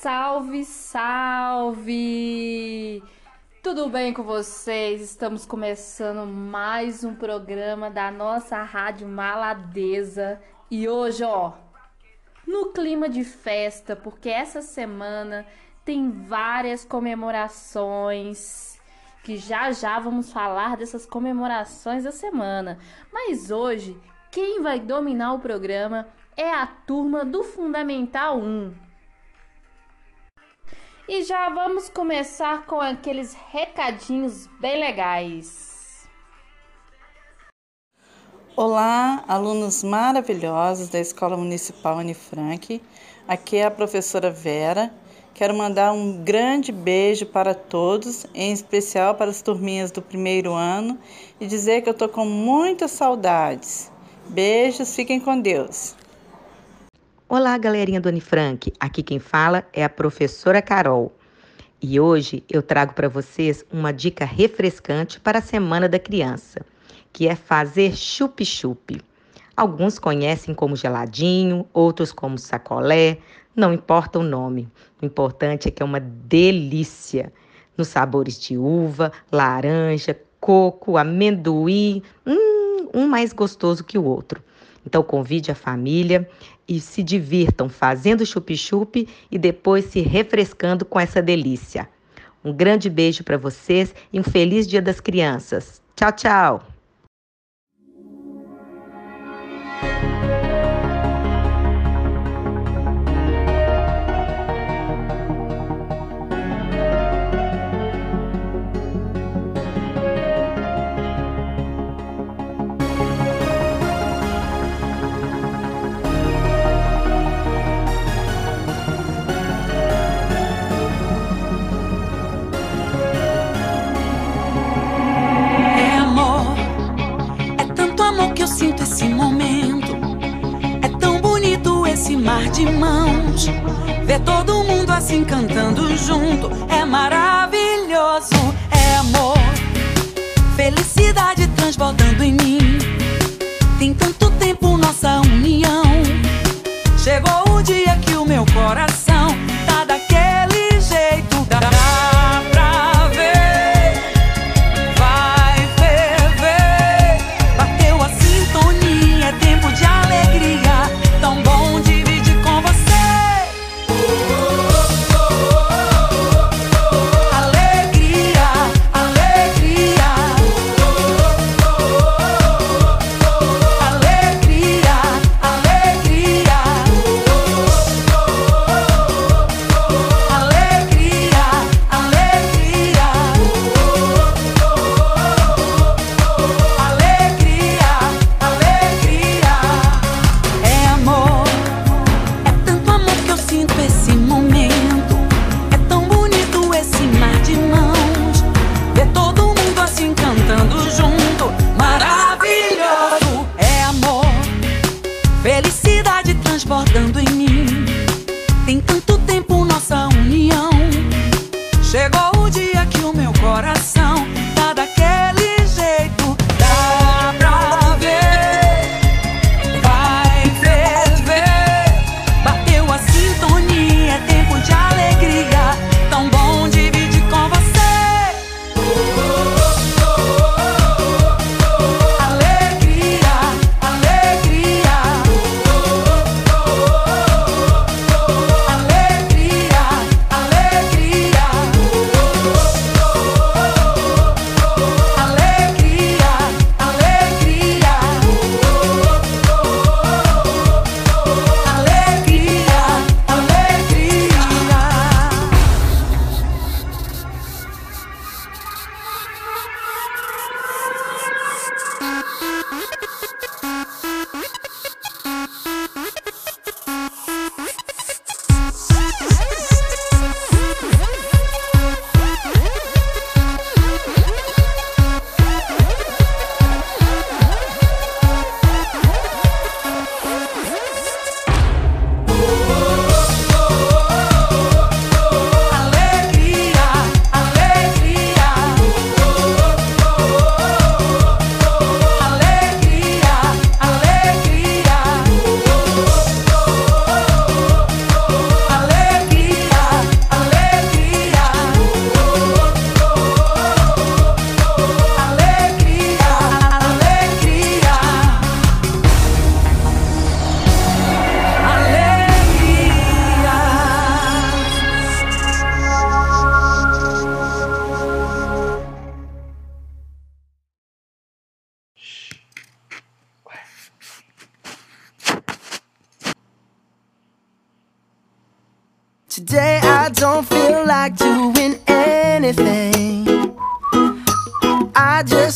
Salve, salve! Tudo bem com vocês? Estamos começando mais um programa da nossa Rádio Maladeza e hoje, ó, no clima de festa, porque essa semana tem várias comemorações que já já vamos falar dessas comemorações da semana. Mas hoje, quem vai dominar o programa é a turma do Fundamental 1. E já vamos começar com aqueles recadinhos bem legais. Olá, alunos maravilhosos da Escola Municipal Anne Frank. Aqui é a professora Vera. Quero mandar um grande beijo para todos, em especial para as turminhas do primeiro ano, e dizer que eu estou com muitas saudades. Beijos, fiquem com Deus. Olá, galerinha do Anne Frank. Aqui quem fala é a professora Carol. E hoje eu trago para vocês uma dica refrescante para a Semana da Criança, que é fazer chup-chup. Alguns conhecem como geladinho, outros como sacolé, não importa o nome. O importante é que é uma delícia. Nos sabores de uva, laranja, coco, amendoim, hum, um mais gostoso que o outro. Então convide a família e se divirtam fazendo chup-chup e depois se refrescando com essa delícia. Um grande beijo para vocês e um feliz Dia das Crianças. Tchau, tchau! Ver todo mundo assim cantando junto é maravilhoso. É amor, felicidade transbordando em mim. Tem tanto tempo nossa união. Chegou o dia que o meu coração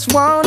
just want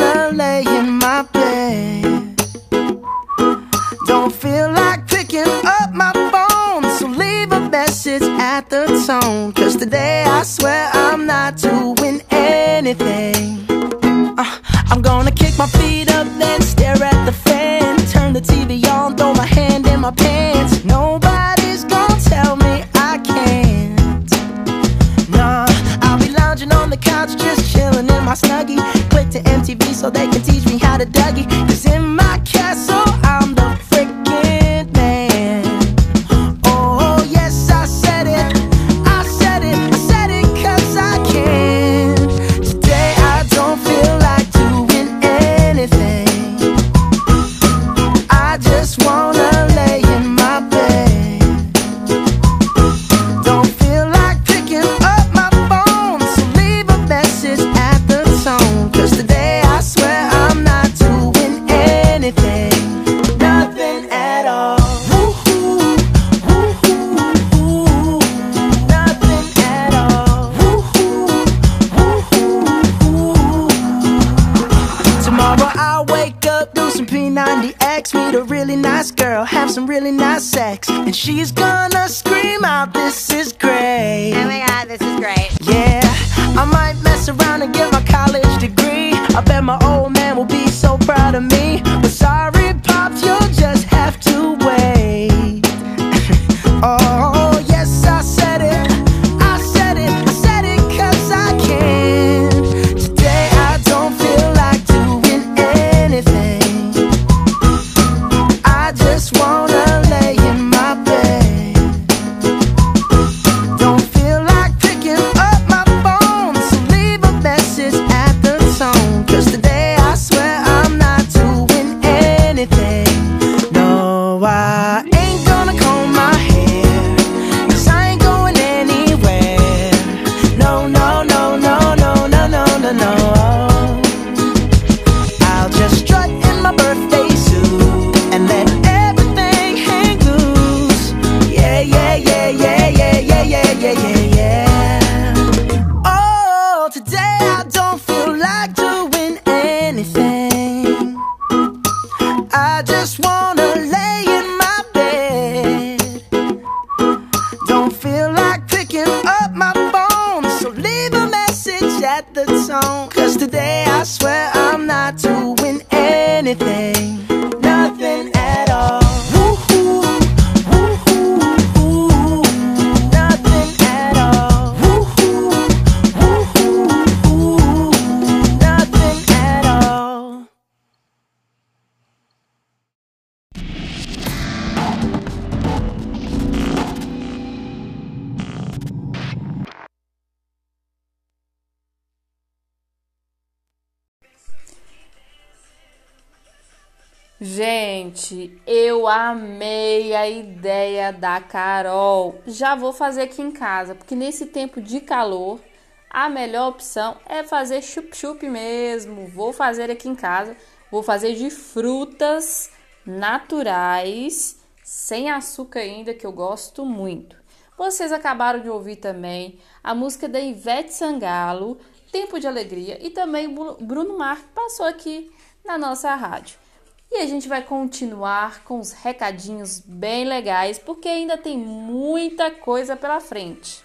Gente, eu amei a ideia da Carol. Já vou fazer aqui em casa, porque nesse tempo de calor, a melhor opção é fazer chup-chup mesmo. Vou fazer aqui em casa. Vou fazer de frutas naturais, sem açúcar ainda, que eu gosto muito. Vocês acabaram de ouvir também a música da Ivete Sangalo, Tempo de Alegria, e também Bruno Marques passou aqui na nossa rádio. E a gente vai continuar com os recadinhos bem legais, porque ainda tem muita coisa pela frente.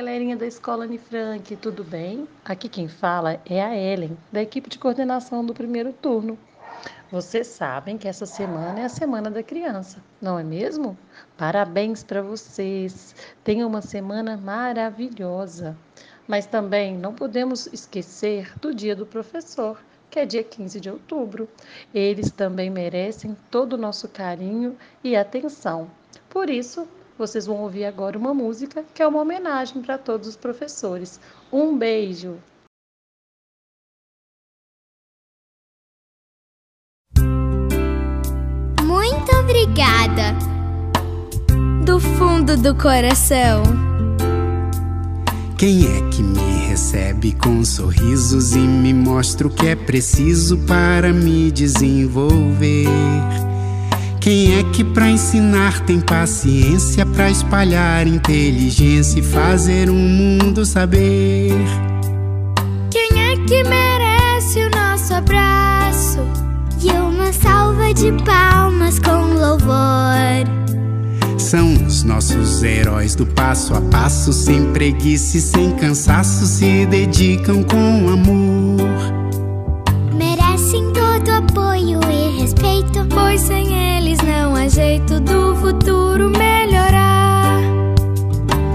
Galerinha da Escola Unifranque, tudo bem? Aqui quem fala é a Ellen, da equipe de coordenação do primeiro turno. Vocês sabem que essa semana é a Semana da Criança, não é mesmo? Parabéns para vocês! Tenham uma semana maravilhosa! Mas também não podemos esquecer do Dia do Professor, que é dia 15 de outubro. Eles também merecem todo o nosso carinho e atenção. Por isso, vocês vão ouvir agora uma música que é uma homenagem para todos os professores. Um beijo! Muito obrigada! Do fundo do coração. Quem é que me recebe com sorrisos e me mostra o que é preciso para me desenvolver? Quem é que para ensinar tem paciência para espalhar inteligência e fazer o um mundo saber? Quem é que merece o nosso abraço e uma salva de palmas com louvor? São os nossos heróis do passo a passo, sem preguiça e sem cansaço, se dedicam com amor. Merecem todo apoio e respeito, pois sem eles não há jeito do futuro melhorar.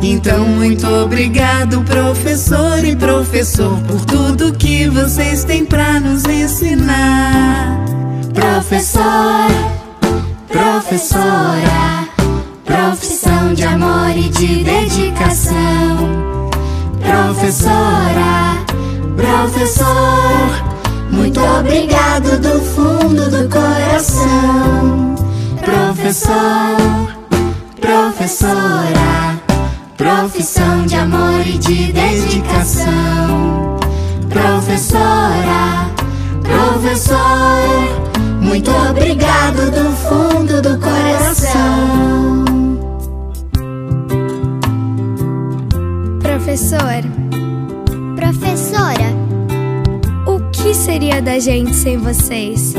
Então, muito obrigado, professor e professor, por tudo que vocês têm pra nos ensinar. Professor, professora. Profissão de amor e de dedicação. Professora, professor, muito obrigado do fundo do coração. Professor, professora, profissão de amor e de dedicação. Professora, professor, muito obrigado do Professor, professora, o que seria da gente sem vocês?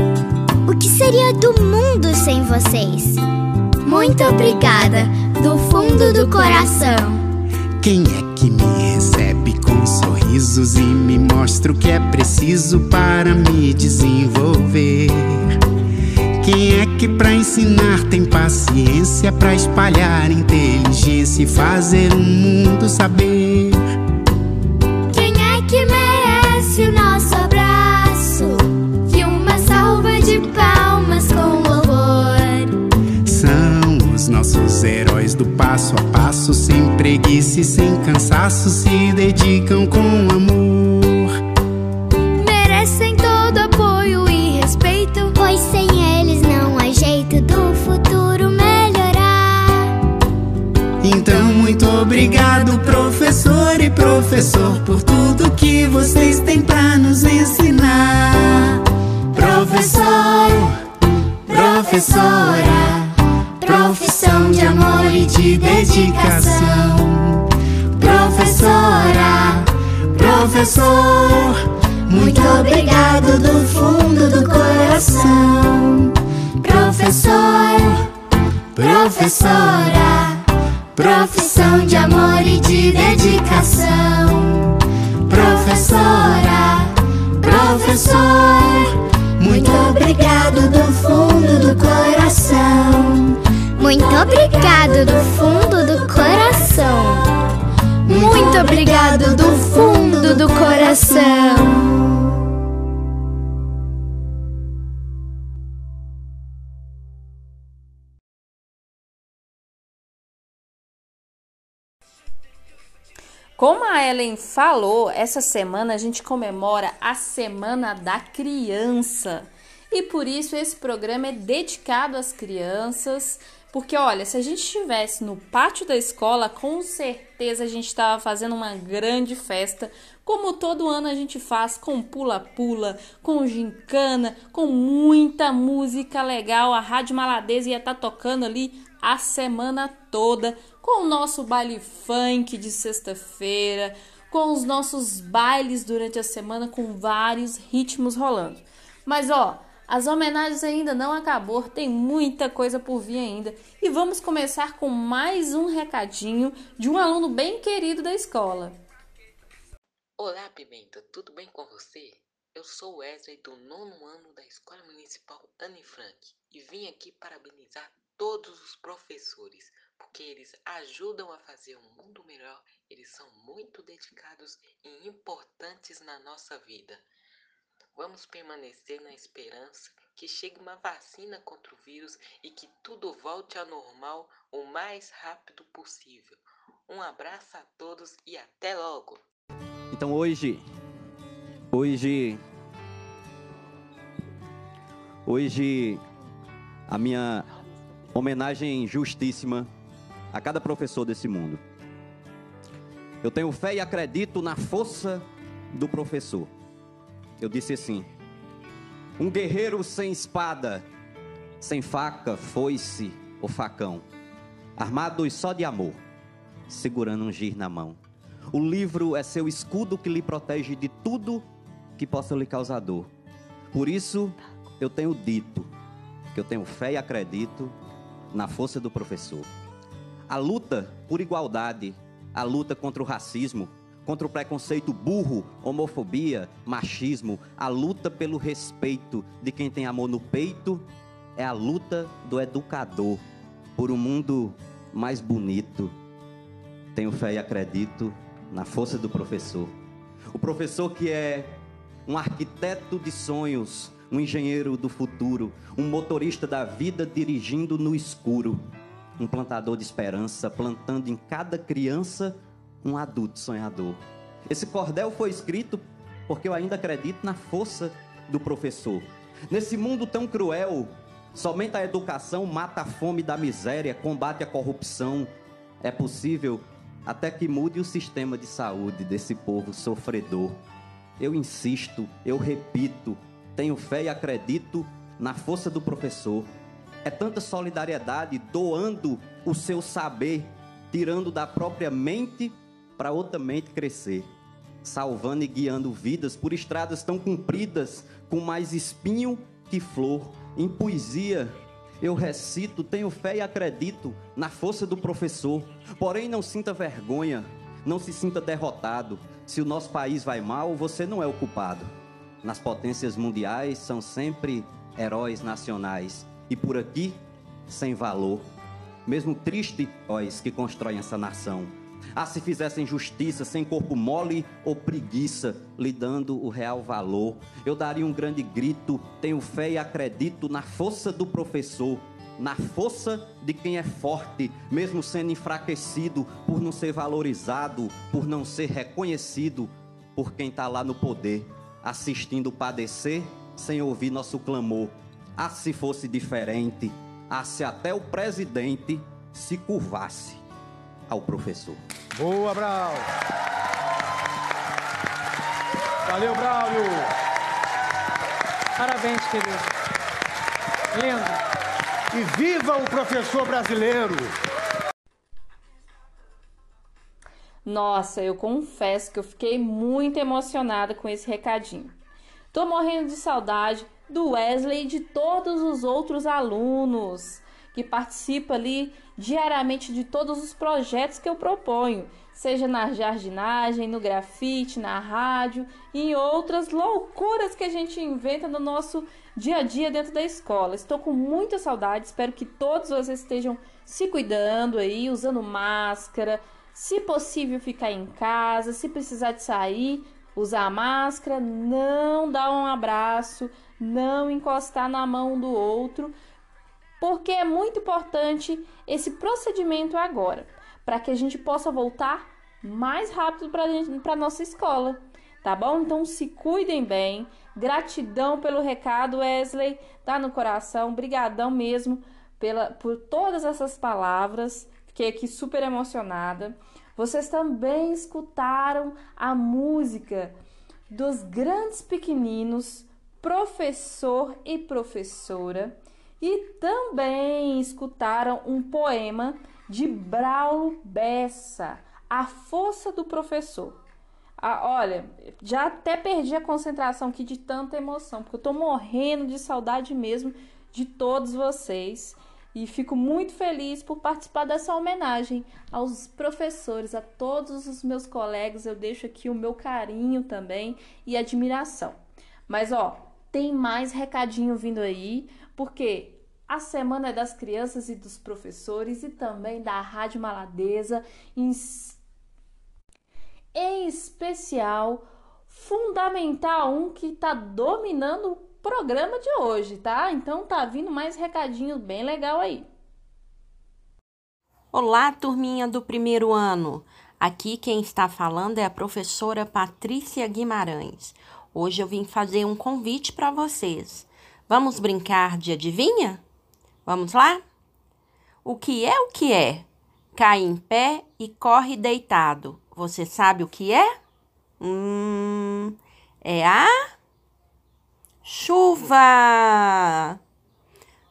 O que seria do mundo sem vocês? Muito obrigada, do fundo do coração. Quem é que me recebe com sorrisos e me mostra o que é preciso para me desenvolver? Quem é que pra ensinar tem paciência pra espalhar inteligência e fazer o mundo saber? Quem é que merece o nosso abraço e uma salva de palmas com louvor? São os nossos heróis do passo a passo, sem preguiça e sem cansaço, se dedicam com amor. Professor por tudo que vocês têm pra nos ensinar. Professor, professora, profissão de amor e de dedicação. Professora, professor, muito obrigado do fundo do coração. Professor, professora, profissão de amor e de dedicação. Professora, professor, muito obrigado do fundo do coração. Muito obrigado do fundo do coração. Muito obrigado do fundo do coração. Como a Ellen falou, essa semana a gente comemora a Semana da Criança. E por isso esse programa é dedicado às crianças. Porque, olha, se a gente estivesse no pátio da escola, com certeza a gente estava fazendo uma grande festa, como todo ano a gente faz, com pula-pula, com gincana, com muita música legal. A Rádio Maladeza ia estar tocando ali a semana toda, com o nosso baile funk de sexta-feira, com os nossos bailes durante a semana, com vários ritmos rolando. Mas, ó, as homenagens ainda não acabou, tem muita coisa por vir ainda. E vamos começar com mais um recadinho de um aluno bem querido da escola. Olá, Pimenta, tudo bem com você? Eu sou Wesley do nono ano da Escola Municipal Anne Frank e vim aqui parabenizar todos os professores, porque eles ajudam a fazer um mundo melhor, eles são muito dedicados e importantes na nossa vida. Vamos permanecer na esperança que chegue uma vacina contra o vírus e que tudo volte ao normal o mais rápido possível. Um abraço a todos e até logo! Então hoje, hoje, hoje, a minha homenagem justíssima a cada professor desse mundo. Eu tenho fé e acredito na força do professor. Eu disse assim: um guerreiro sem espada sem faca, foice ou facão, armados só de amor, segurando um giz na mão. O livro é seu escudo que lhe protege de tudo que possa lhe causar dor. Por isso, eu tenho dito que eu tenho fé e acredito na força do professor. A luta por igualdade, a luta contra o racismo, contra o preconceito burro, homofobia, machismo, a luta pelo respeito de quem tem amor no peito, é a luta do educador por um mundo mais bonito. Tenho fé e acredito na força do professor. O professor que é um arquiteto de sonhos, um engenheiro do futuro, um motorista da vida dirigindo no escuro, um plantador de esperança, plantando em cada criança um adulto sonhador. Esse cordel foi escrito porque eu ainda acredito na força do professor. Nesse mundo tão cruel, somente a educação mata a fome da miséria, combate a corrupção. É possível até que mude o sistema de saúde desse povo sofredor. Eu insisto, eu repito, tenho fé e acredito na força do professor. É tanta solidariedade doando o seu saber, tirando da própria mente para outra mente crescer, salvando e guiando vidas por estradas tão compridas, com mais espinho que flor. Em poesia, eu recito, tenho fé e acredito na força do professor. Porém, não sinta vergonha, não se sinta derrotado. Se o nosso país vai mal, você não é o culpado. Nas potências mundiais são sempre heróis nacionais. E por aqui, sem valor. Mesmo triste, heróis que constroem essa nação. Ah, se fizessem justiça sem corpo mole ou preguiça, lhe dando o real valor, eu daria um grande grito. Tenho fé e acredito na força do professor, na força de quem é forte, mesmo sendo enfraquecido por não ser valorizado, por não ser reconhecido por quem está lá no poder, assistindo padecer sem ouvir nosso clamor. Ah, se fosse diferente, ah, se até o presidente se curvasse ao professor. Boa, Braulio. Valeu, Braulio. Parabéns, querido. Lindo. E viva o professor brasileiro! Nossa, eu confesso que eu fiquei muito emocionada com esse recadinho. Tô morrendo de saudade do Wesley e de todos os outros alunos que participam ali diariamente de todos os projetos que eu proponho, seja na jardinagem, no grafite, na rádio e em outras loucuras que a gente inventa no nosso dia a dia dentro da escola. Estou com muita saudade, espero que todos vocês estejam se cuidando aí, usando máscara, se possível ficar em casa, se precisar de sair, usar máscara, não dar um abraço, não encostar na mão do outro, porque é muito importante esse procedimento agora, para que a gente possa voltar mais rápido para a nossa escola, tá bom? Então se cuidem bem. Gratidão pelo recado, Wesley, tá no coração. Brigadão mesmo pela, por todas essas palavras. Fiquei aqui super emocionada. Vocês também escutaram a música dos grandes pequeninos, professor e professora e também escutaram um poema de Braulo Bessa, A Força do Professor. Ah, olha, já até perdi a concentração aqui de tanta emoção, porque eu tô morrendo de saudade mesmo de todos vocês e fico muito feliz por participar dessa homenagem aos professores, a todos os meus colegas. Eu deixo aqui o meu carinho também e admiração. Mas ó, tem mais recadinho vindo aí porque a Semana é das Crianças e dos Professores e também da Rádio Maladeza, em, em especial Fundamental 1, que está dominando programa de hoje, tá? Então tá vindo mais recadinho bem legal aí. Olá, turminha do primeiro ano. Aqui quem está falando é a professora Patrícia Guimarães. Hoje eu vim fazer um convite para vocês. Vamos brincar de adivinha? Vamos lá? O que é o que é? Cai em pé e corre deitado. Você sabe o que é? Hum, é a chuva.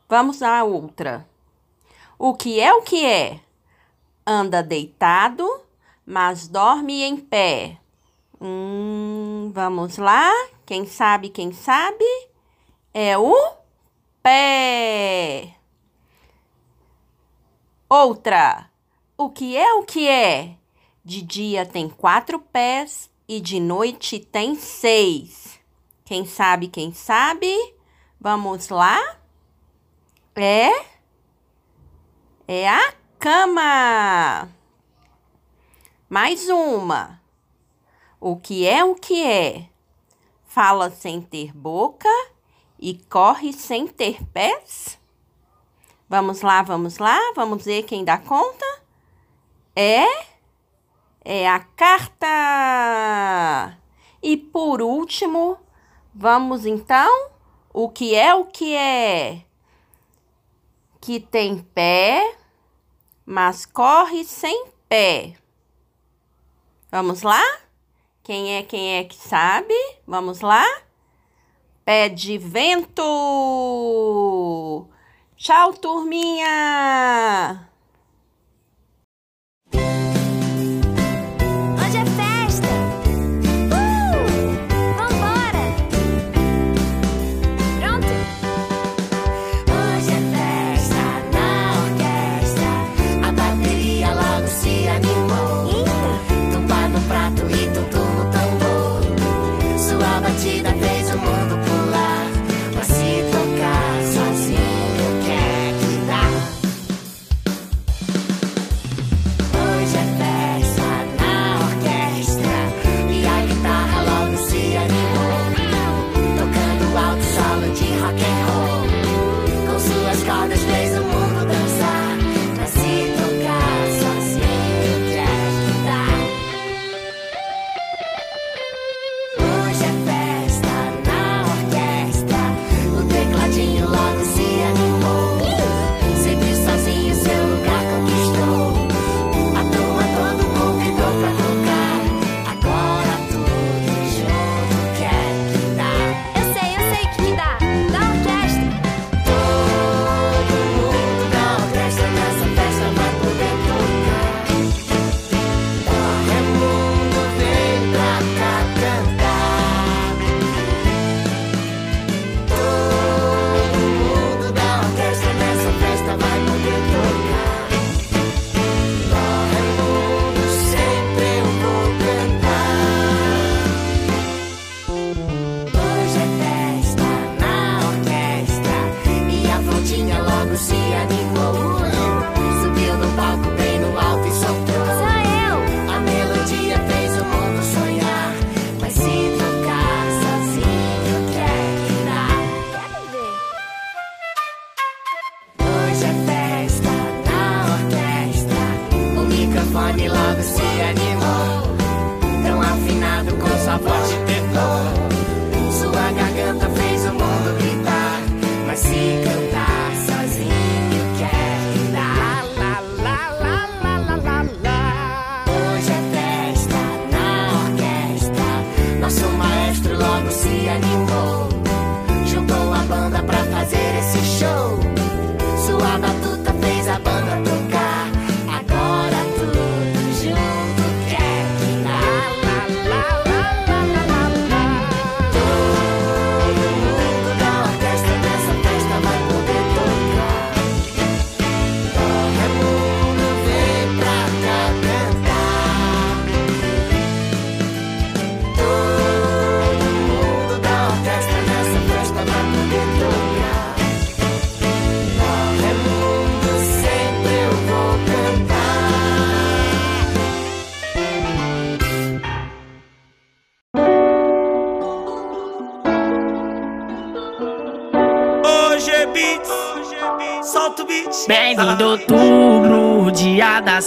Vamos à outra. O que é o que é? Anda deitado, mas dorme em pé. Hum, vamos lá. Quem sabe, quem sabe? É o pé. Outra. O que é o que é? De dia tem quatro pés e de noite tem seis. Quem sabe, quem sabe? Vamos lá? É. É a cama. Mais uma. O que é o que é? Fala sem ter boca e corre sem ter pés? Vamos lá, vamos lá, vamos ver quem dá conta. É é a carta. E por último, Vamos então? O que é o que é? Que tem pé, mas corre sem pé. Vamos lá? Quem é quem é que sabe? Vamos lá? Pé de vento! Tchau, turminha!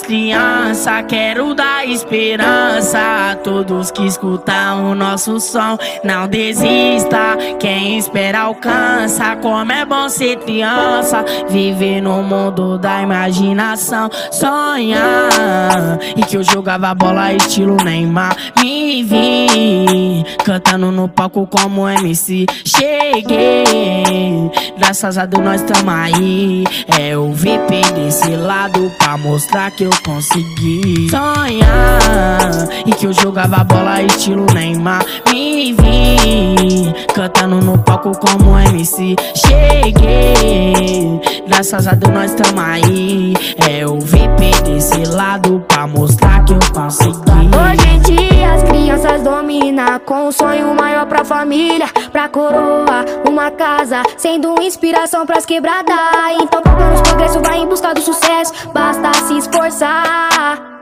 Crianças. Quero dar esperança a todos que escutam o nosso som. Não desista, quem espera alcança. Como é bom ser criança, viver no mundo da imaginação. Sonhar e que eu jogava bola estilo Neymar. Me vi cantando no palco como MC. Cheguei, graças a Deus nós tamo aí. É o VIP desse lado pra mostrar que eu consegui sonhar e que eu jogava bola estilo Neymar. Me vi cantando no palco como MC. Cheguei, graças a Deus nós tamo aí. É o VIP desse lado pra mostrar que eu consegui. Hoje em dia as crianças dominam com um sonho maior pra família, pra coroa, uma casa, sendo inspiração pras quebradas. Então procuramos progresso, vai em busca do sucesso, basta se esforçar.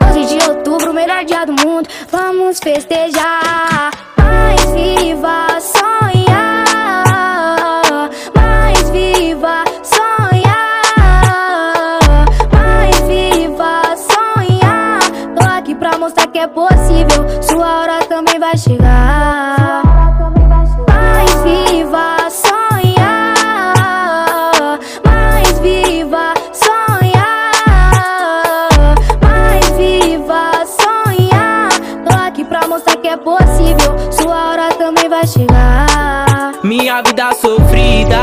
12 de outubro, melhor dia do mundo, vamos festejar. Mais viva, sonhar. Mais viva, sonhar. Mais viva, sonhar. Tô aqui pra mostrar que é possível, sua hora também vai chegar. Mais viva, sua hora também vai chegar. Minha vida sofrida,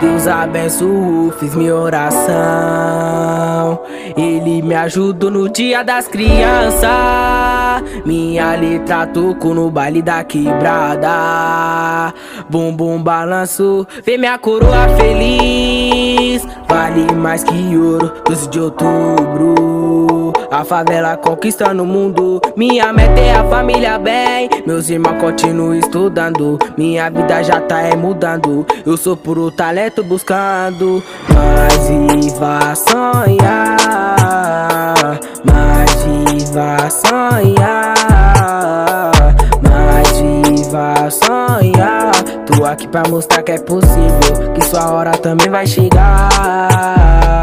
Deus abençoe, fiz minha oração. Ele me ajudou no dia das crianças. Minha letra tocou no baile da quebrada. Bumbum balanço, vê minha coroa feliz. Vale mais que ouro, 12 de outubro. A favela conquistando o mundo. Minha meta é a família bem. Meus irmãos continuam estudando. Minha vida já tá é mudando. Eu sou puro talento buscando. Mais viva sonhar. Mais viva sonhar. Mais viva sonhar. Tô aqui pra mostrar que é possível. Que sua hora também vai chegar.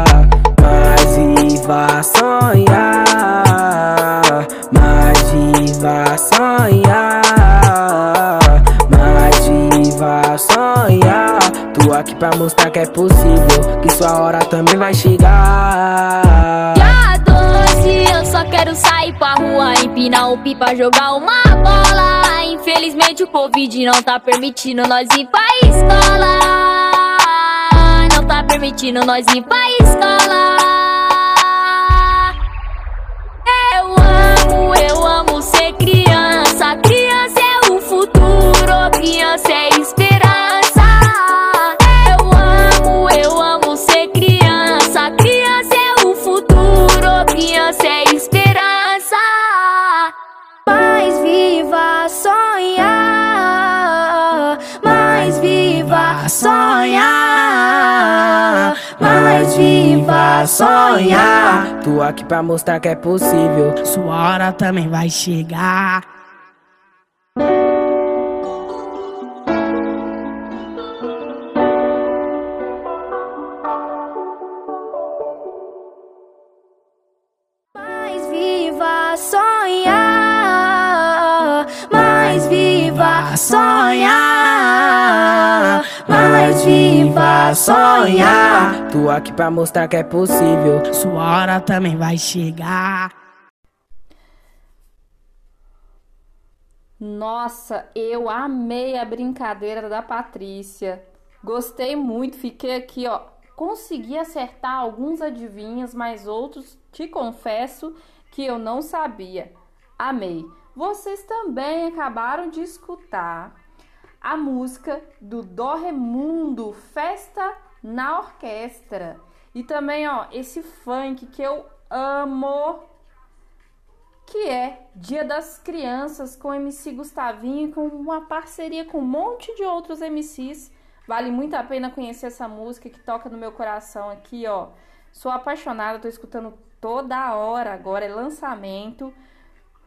Viva sonhar. Mais viva sonhar. Mais viva sonhar. Tô aqui pra mostrar que é possível. Que sua hora também vai chegar. Dia 12, eu só quero sair pra rua, empinar um pipa, jogar uma bola. Infelizmente o Covid não tá permitindo nós ir pra escola. Não tá permitindo nós ir pra escola. Criança é esperança. Eu amo, eu amo ser criança. Criança é o futuro, criança é esperança. Mais viva sonhar, mais viva sonhar, mais viva sonhar. Tô aqui pra mostrar que é possível. Sua hora também vai chegar. Sonhar, mais viva sonhar. Tô aqui pra mostrar que é possível. Sua hora também vai chegar. Nossa, eu amei a brincadeira da Patrícia. Gostei muito, fiquei aqui, ó. Consegui acertar alguns adivinhos, mas outros te confesso que eu não sabia. Amei. Vocês também acabaram de escutar a música do Dorremundo, Festa na Orquestra. E também, ó, esse funk que eu amo, que é Dia das Crianças com MC Gustavinho, com uma parceria com um monte de outros MCs. Vale muito a pena conhecer essa música que toca no meu coração aqui, ó. Sou apaixonada, tô escutando toda hora agora, é lançamento.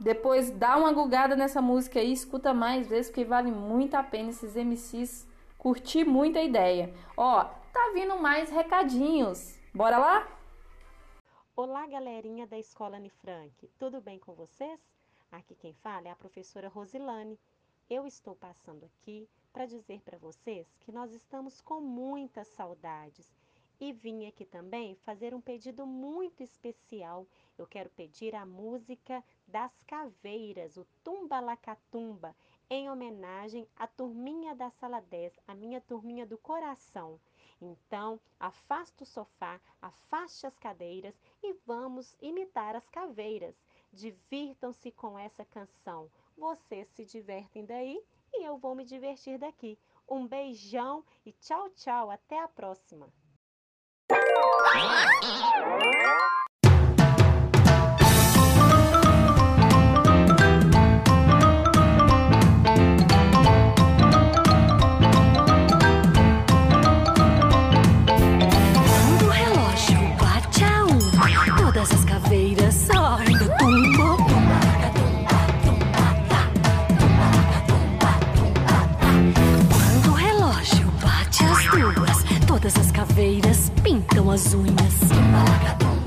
Depois dá uma gugada nessa música aí, escuta mais vezes, porque vale muito a pena esses MCs. Curti muito a ideia. Ó, tá vindo mais recadinhos. Bora lá? Olá, galerinha da Escola Anne Frank. Tudo bem com vocês? Aqui quem fala é a professora Rosilane. Eu estou passando aqui para dizer para vocês que nós estamos com muitas saudades e vim aqui também fazer um pedido muito especial. Eu quero pedir a música das caveiras, o Tumba Lacatumba, em homenagem à turminha da sala 10, a minha turminha do coração. Então, afasta o sofá, afaste as cadeiras e vamos imitar as caveiras. Divirtam-se com essa canção. Vocês se divertem daí e eu vou me divertir daqui. Um beijão e tchau, tchau. Até a próxima. Uma, todas as caveiras saem do tumbo. Quando o relógio bate as duas, todas as caveiras pintam as unhas. Quando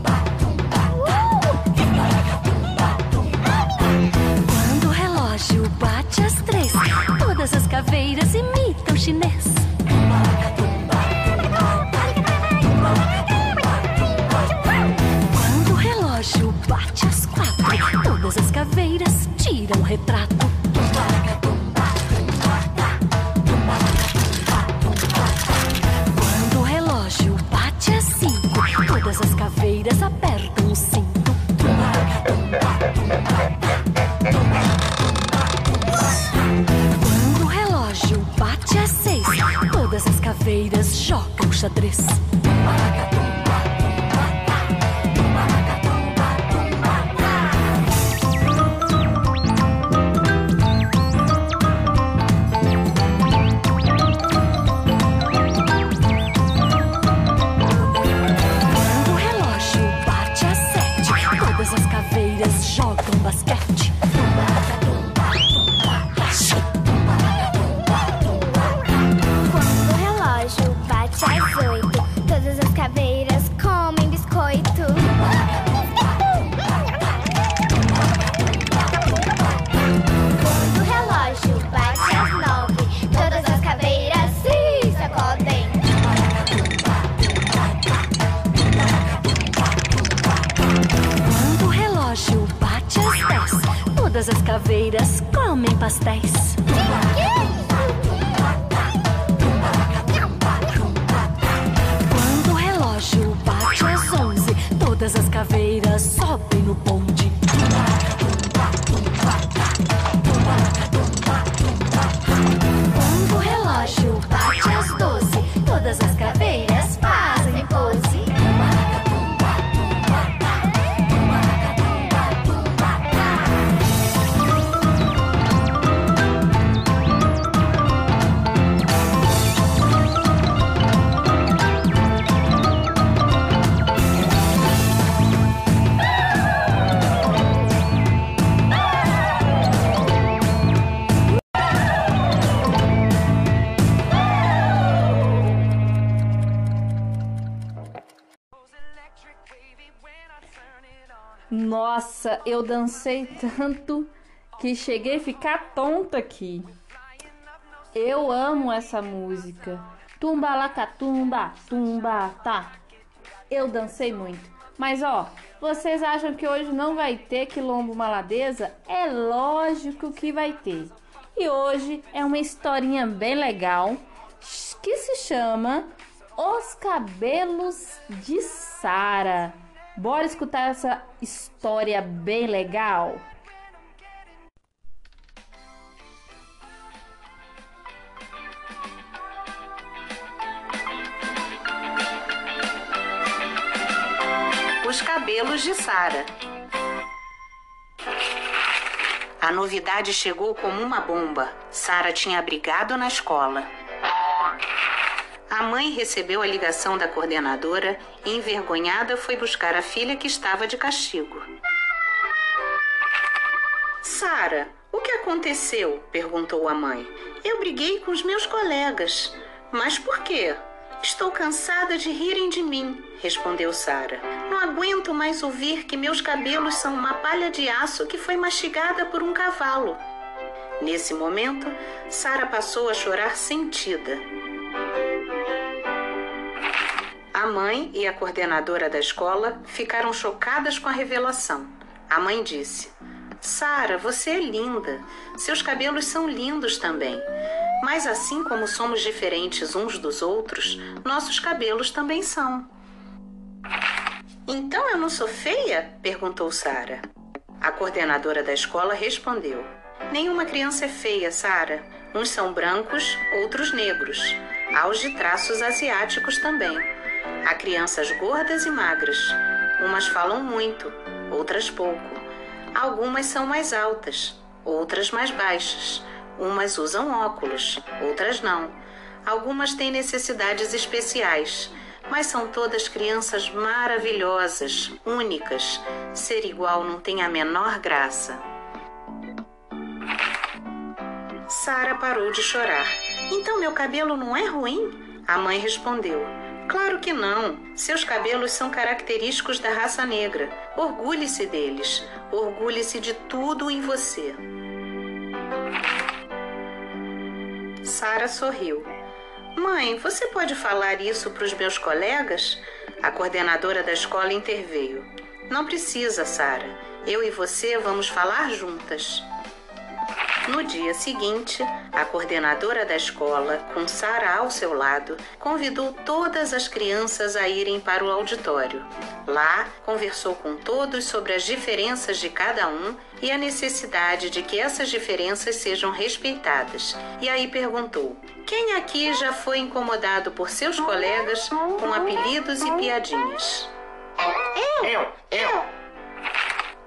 comem pastéis. Quando o relógio bate às onze, todas as caveiras sobem no bonde. Eu dancei tanto que cheguei a ficar tonta aqui. Eu amo essa música. Tumba lacatumba, tumba, tá. Eu dancei muito. Mas ó, vocês acham que hoje não vai ter quilombo maladeza? É lógico que vai ter. E hoje é uma historinha bem legal que se chama Os Cabelos de Sara. Bora escutar essa história bem legal? Os cabelos de Sara. A novidade chegou como uma bomba. Sara tinha brigado na escola. A mãe recebeu a ligação da coordenadora e, envergonhada, foi buscar a filha que estava de castigo. Sara, o que aconteceu? perguntou a mãe. Eu briguei com os meus colegas. Mas por quê? Estou cansada de rirem de mim, respondeu Sara. Não aguento mais ouvir que meus cabelos são uma palha de aço que foi mastigada por um cavalo. Nesse momento, Sara passou a chorar sentida. A mãe e a coordenadora da escola ficaram chocadas com a revelação. A mãe disse: Sara, você é linda. Seus cabelos são lindos também. Mas assim como somos diferentes uns dos outros, nossos cabelos também são. Então eu não sou feia? perguntou Sara. A coordenadora da escola respondeu: Nenhuma criança é feia, Sara. Uns são brancos, outros negros. Há os de traços asiáticos também. Há crianças gordas e magras. Umas falam muito, outras pouco. Algumas são mais altas, outras mais baixas. Umas usam óculos, outras não. Algumas têm necessidades especiais, mas são todas crianças maravilhosas, únicas. Ser igual não tem a menor graça. Sara parou de chorar. Então meu cabelo não é ruim? A mãe respondeu: Claro que não. Seus cabelos são característicos da raça negra. Orgulhe-se deles. Orgulhe-se de tudo em você. Sara sorriu. Mãe, você pode falar isso para os meus colegas? A coordenadora da escola interveio. Não precisa, Sara. Eu e você vamos falar juntas. No dia seguinte, a coordenadora da escola, com Sara ao seu lado, convidou todas as crianças a irem para o auditório. Lá, conversou com todos sobre as diferenças de cada um e a necessidade de que essas diferenças sejam respeitadas. E aí perguntou: Quem aqui já foi incomodado por seus colegas com apelidos e piadinhas? Eu! Eu!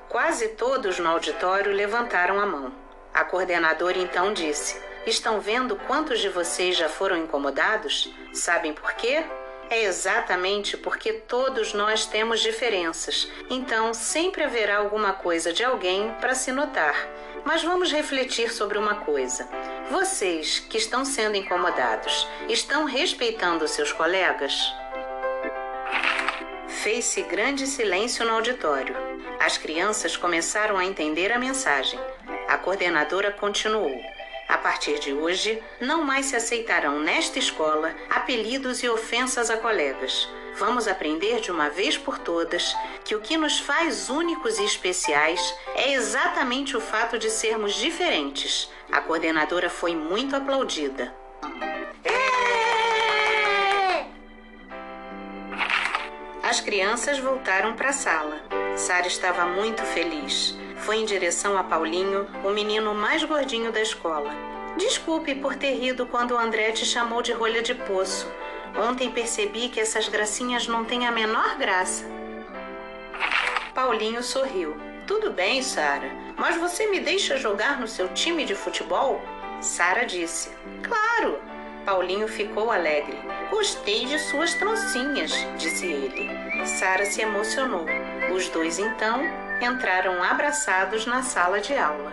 Quase todos no auditório levantaram a mão. A coordenadora então disse: Estão vendo quantos de vocês já foram incomodados? Sabem por quê? É exatamente porque todos nós temos diferenças, então sempre haverá alguma coisa de alguém para se notar. Mas vamos refletir sobre uma coisa. Vocês que estão sendo incomodados, estão respeitando seus colegas? Fez-se grande silêncio no auditório. As crianças começaram a entender a mensagem. A coordenadora continuou. A partir de hoje, não mais se aceitarão nesta escola apelidos e ofensas a colegas. Vamos aprender de uma vez por todas que o que nos faz únicos e especiais é exatamente o fato de sermos diferentes. A coordenadora foi muito aplaudida. As crianças voltaram para a sala. Sara estava muito feliz. Foi em direção a Paulinho, o menino mais gordinho da escola. Desculpe por ter rido quando o André te chamou de rolha de poço. Ontem percebi que essas gracinhas não têm a menor graça. Paulinho sorriu. Tudo bem, Sara, mas você me deixa jogar no seu time de futebol? Sara disse. Claro! Paulinho ficou alegre. Gostei de suas trancinhas, disse ele. Sara se emocionou. Os dois então entraram abraçados na sala de aula.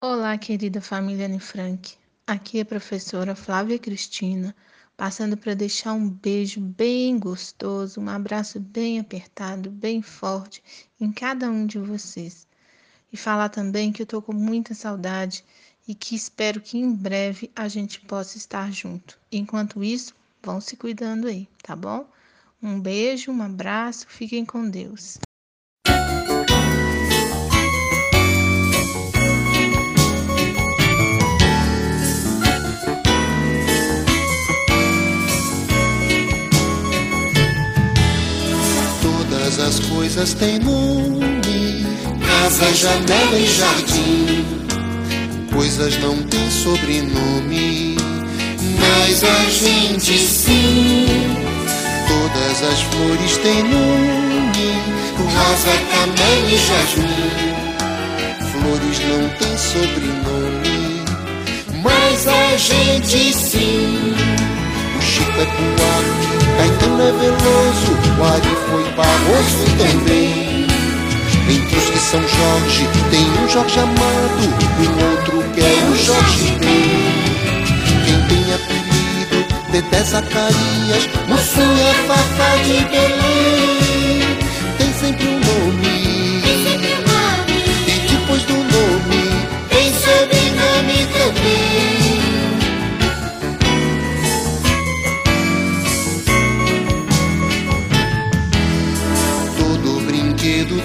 Olá, querida família Anne Frank. Aqui é a professora Flávia Cristina, passando para deixar um beijo bem gostoso, um abraço bem apertado, bem forte em cada um de vocês. E falar também que eu tô com muita saudade e que espero que em breve a gente possa estar junto. Enquanto isso, vão se cuidando aí, tá bom? Um beijo, um abraço, fiquem com Deus. As coisas têm nome, casa, janela e jardim. Coisas não têm sobrenome, mas a gente sim. Todas as flores têm nome, rosa, camelo e jasmim. Flores não têm sobrenome, mas a gente sim. O Chico é Buarque, Caetano é Veloso, o Ari foi Barroso também. Entre os que são Jorge, tem um Jorge Amado, um outro que é o Jorge Ben. Quem tem apelido, Dedé Zacarias, Mocinha Fafá de Belém.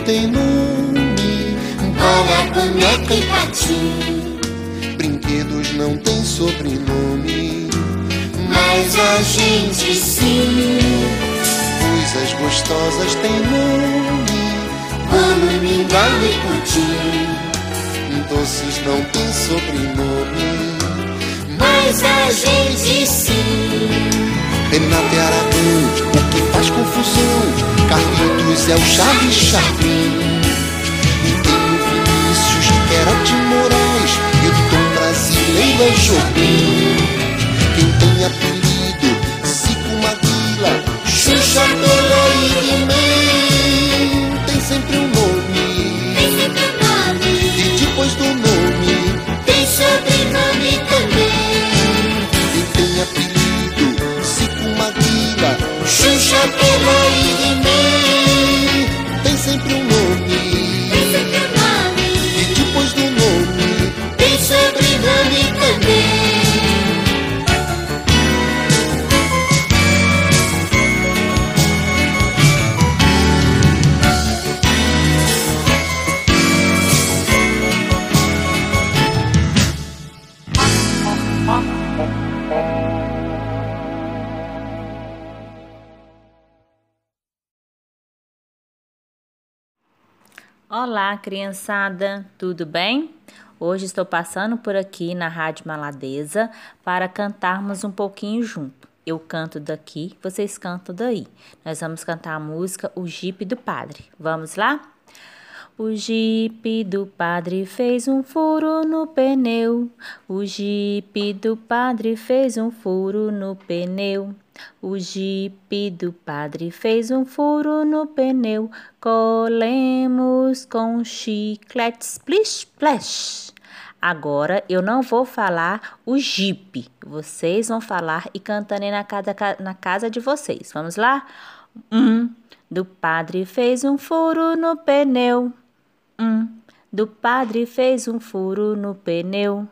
Tem nome, bola, boneca e patim. Brinquedos não têm sobrenome, mas a gente sim. Coisas gostosas têm nome, bolo, mingau e pudim. Doces não têm sobrenome, mas a gente sim. Renato é Aragão, o que faz confusão. Carlitos é o Charles Chaplin. E tem o Vinícius, era de Moraes. E o Tom brasileiro é Jobim. Quem tem apelido, Zico Maguila, Xuxa Pelé e. Tem sempre um nome. Tem sempre um nome. E depois do nome, tem sobrenome também. Quem tem apelido, Zico Maguila, Xuxa e He-Man. Olá, criançada, tudo bem? Hoje estou passando por aqui na Rádio Maladeza para cantarmos um pouquinho junto. Eu canto daqui, vocês cantam daí. Nós vamos cantar a música O Jipe do Padre. Vamos lá? O jipe do padre fez um furo no pneu. O jipe do padre fez um furo no pneu. O jipe do padre fez um furo no pneu. Colemos com chiclete splish splash. Agora eu não vou falar o jipe. Vocês vão falar e cantando na casa, na casa de vocês. Vamos lá? Um do padre fez um furo no pneu. Um do padre fez um furo no pneu.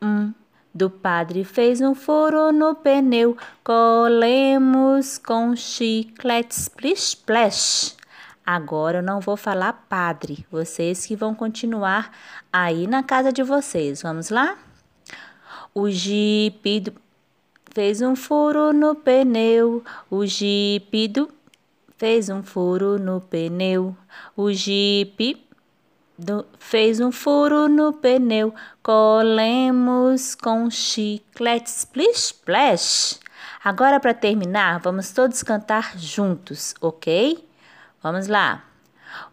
Um do padre fez um furo no pneu. Colemos com chiclete splish splash. Agora eu não vou falar padre, vocês que vão continuar aí na casa de vocês. Vamos lá? O jipe do... fez um furo no pneu. O jipe do... fez um furo no pneu. O jipe do... fez um furo no pneu. Colemos com chiclete splish splash. Agora para terminar, vamos todos cantar juntos, ok? Vamos lá.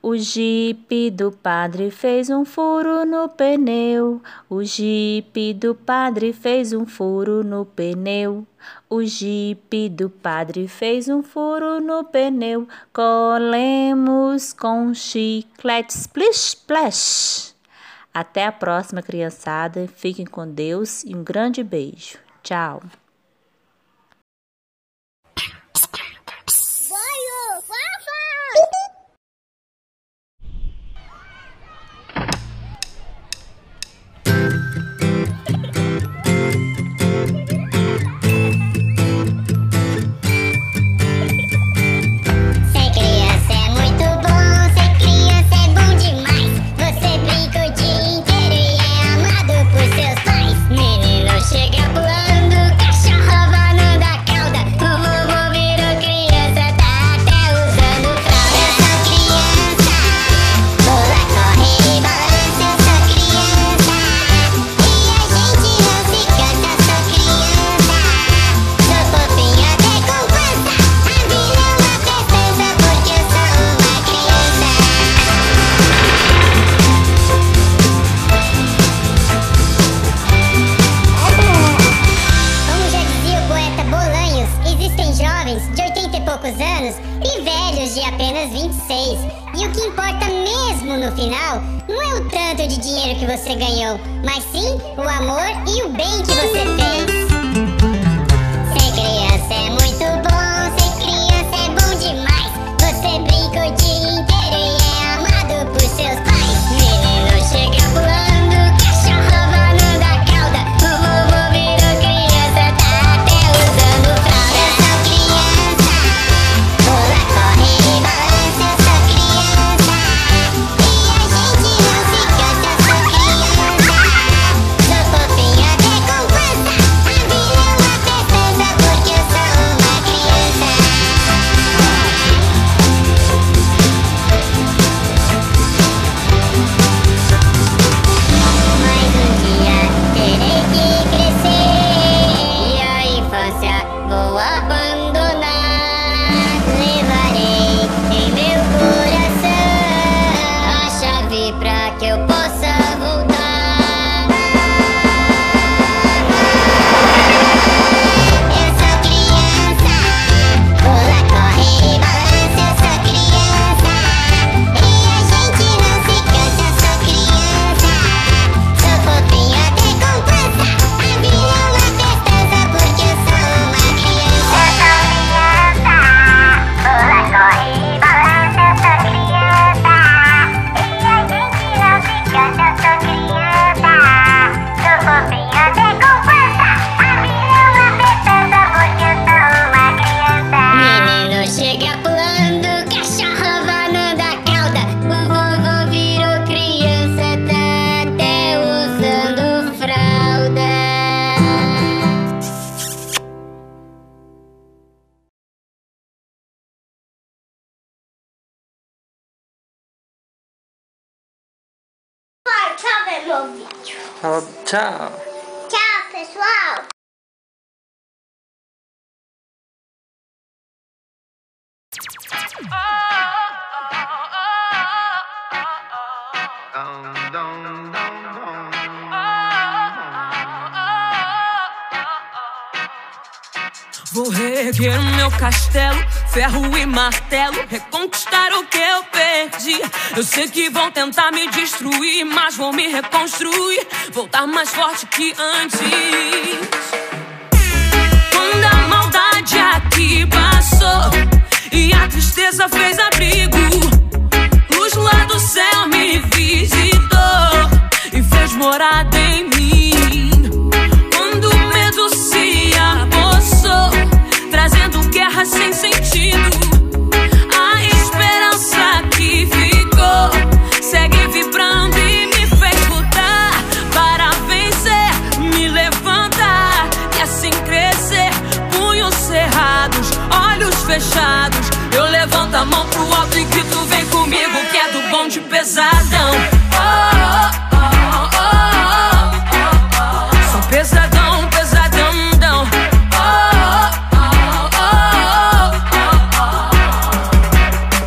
O jipe do padre fez um furo no pneu. O jipe do padre fez um furo no pneu. O jipe do padre fez um furo no pneu. Colemos com chiclete splish splash. Até a próxima, criançada. Fiquem com Deus e um grande beijo. Tchau. Tchau. Ferro e martelo, reconquistar o que eu perdi. Eu sei que vão tentar me destruir, mas vou me reconstruir, voltar mais forte que antes. Quando a maldade aqui passou e a tristeza fez abrigo, luz lá do céu me visitou e fez morada em mim. Quando o medo se apossou, trazendo guerra sem sentido. Eu levanto a mão pro alto e grito: Vem comigo, que é do bom de pesadão. Oh, oh, pesadão, pesadão, dão. Oh, oh,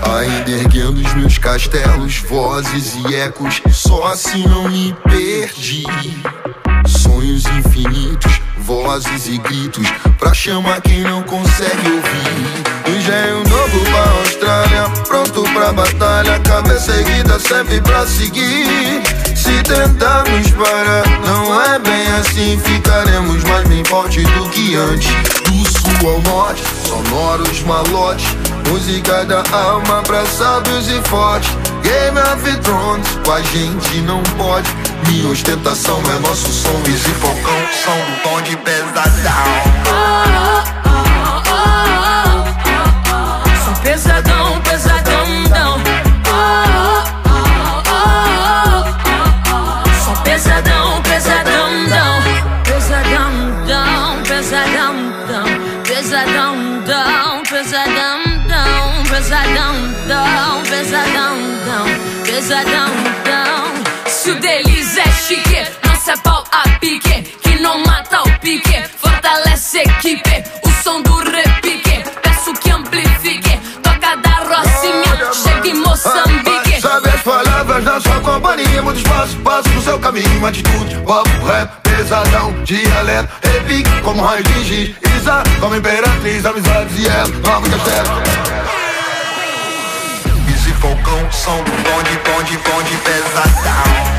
oh. Ainda erguendo os meus castelos, vozes e ecos, só assim não me perdi. Sonhos infinitos, vozes e gritos, pra chamar quem não consegue ouvir. Engenho novo pra Austrália, pronto pra batalha, cabeça erguida sempre pra seguir. Se tentarmos parar, não é bem assim, ficaremos mais bem forte do que antes. Do sul ao norte, sonoros malotes, música da alma pra sábios e fortes. Game of Thrones, com a gente não pode. Minha ostentação é nosso som, Easy Falcão, som tom de pesadão. Pesadão, dão, pesadão, dão. Pesadão, dão. Se o deles é chique, nosso é pau a pique. Que não mata o pique, fortalece a equipe. O som do repique, peço que amplifique. Toca da Rocinha, chega em Moçambique. Sabe as palavras da sua companhia, muito espaço, passo no seu caminho, atitude, papo rap, pesadão, dialeto, repique como raio de giz, Isa, como imperatriz, amizades e ela, nova castelo. Som do bonde, bonde, bonde pesadão.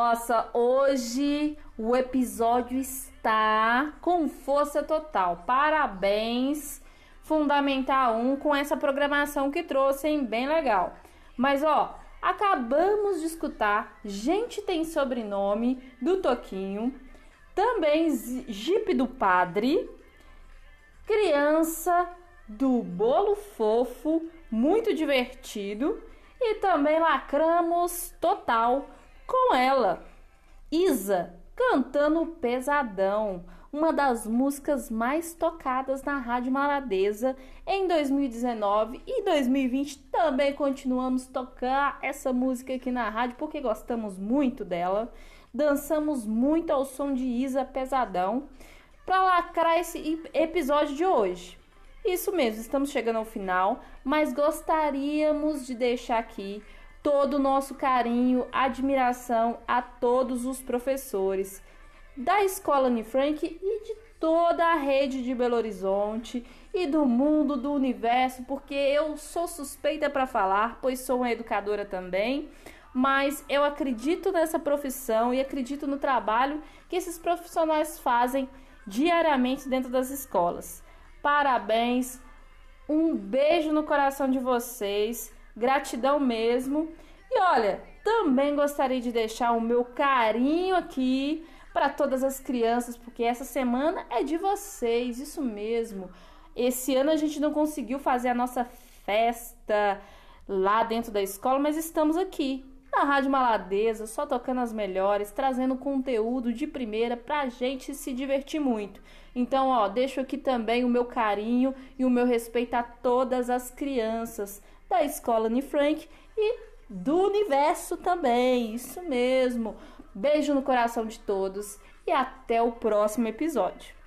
Nossa, hoje o episódio está com força total. Parabéns, Fundamental 1, com essa programação que trouxe, hein? Bem legal. Mas ó, acabamos de escutar Gente Tem Sobrenome do Toquinho, também Jeep do Padre, Criança do Bolo Fofo, muito divertido. E também lacramos total com ela, Isa, cantando Pesadão, uma das músicas mais tocadas na Rádio Maladeza em 2019 e 2020 também continuamos tocar essa música aqui na rádio porque gostamos muito dela. Dançamos muito ao som de Isa Pesadão para lacrar esse ep- episódio de hoje. Isso mesmo, estamos chegando ao final, mas gostaríamos de deixar aqui todo o nosso carinho, admiração a todos os professores da Escola Anne Frank e de toda a rede de Belo Horizonte e do mundo do universo, porque eu sou suspeita para falar, pois sou uma educadora também, mas eu acredito nessa profissão e acredito no trabalho que esses profissionais fazem diariamente dentro das escolas. Parabéns, um beijo no coração de vocês, gratidão mesmo. E olha, também gostaria de deixar o meu carinho aqui para todas as crianças, porque essa semana é de vocês, isso mesmo. Esse ano a gente não conseguiu fazer a nossa festa lá dentro da escola, mas estamos aqui na Rádio Maladeza, só tocando as melhores, trazendo conteúdo de primeira pra gente se divertir muito. Então, ó, deixo aqui também o meu carinho e o meu respeito a todas as crianças da Escola Anne Frank e do universo também. Isso mesmo. Beijo no coração de todos e até o próximo episódio.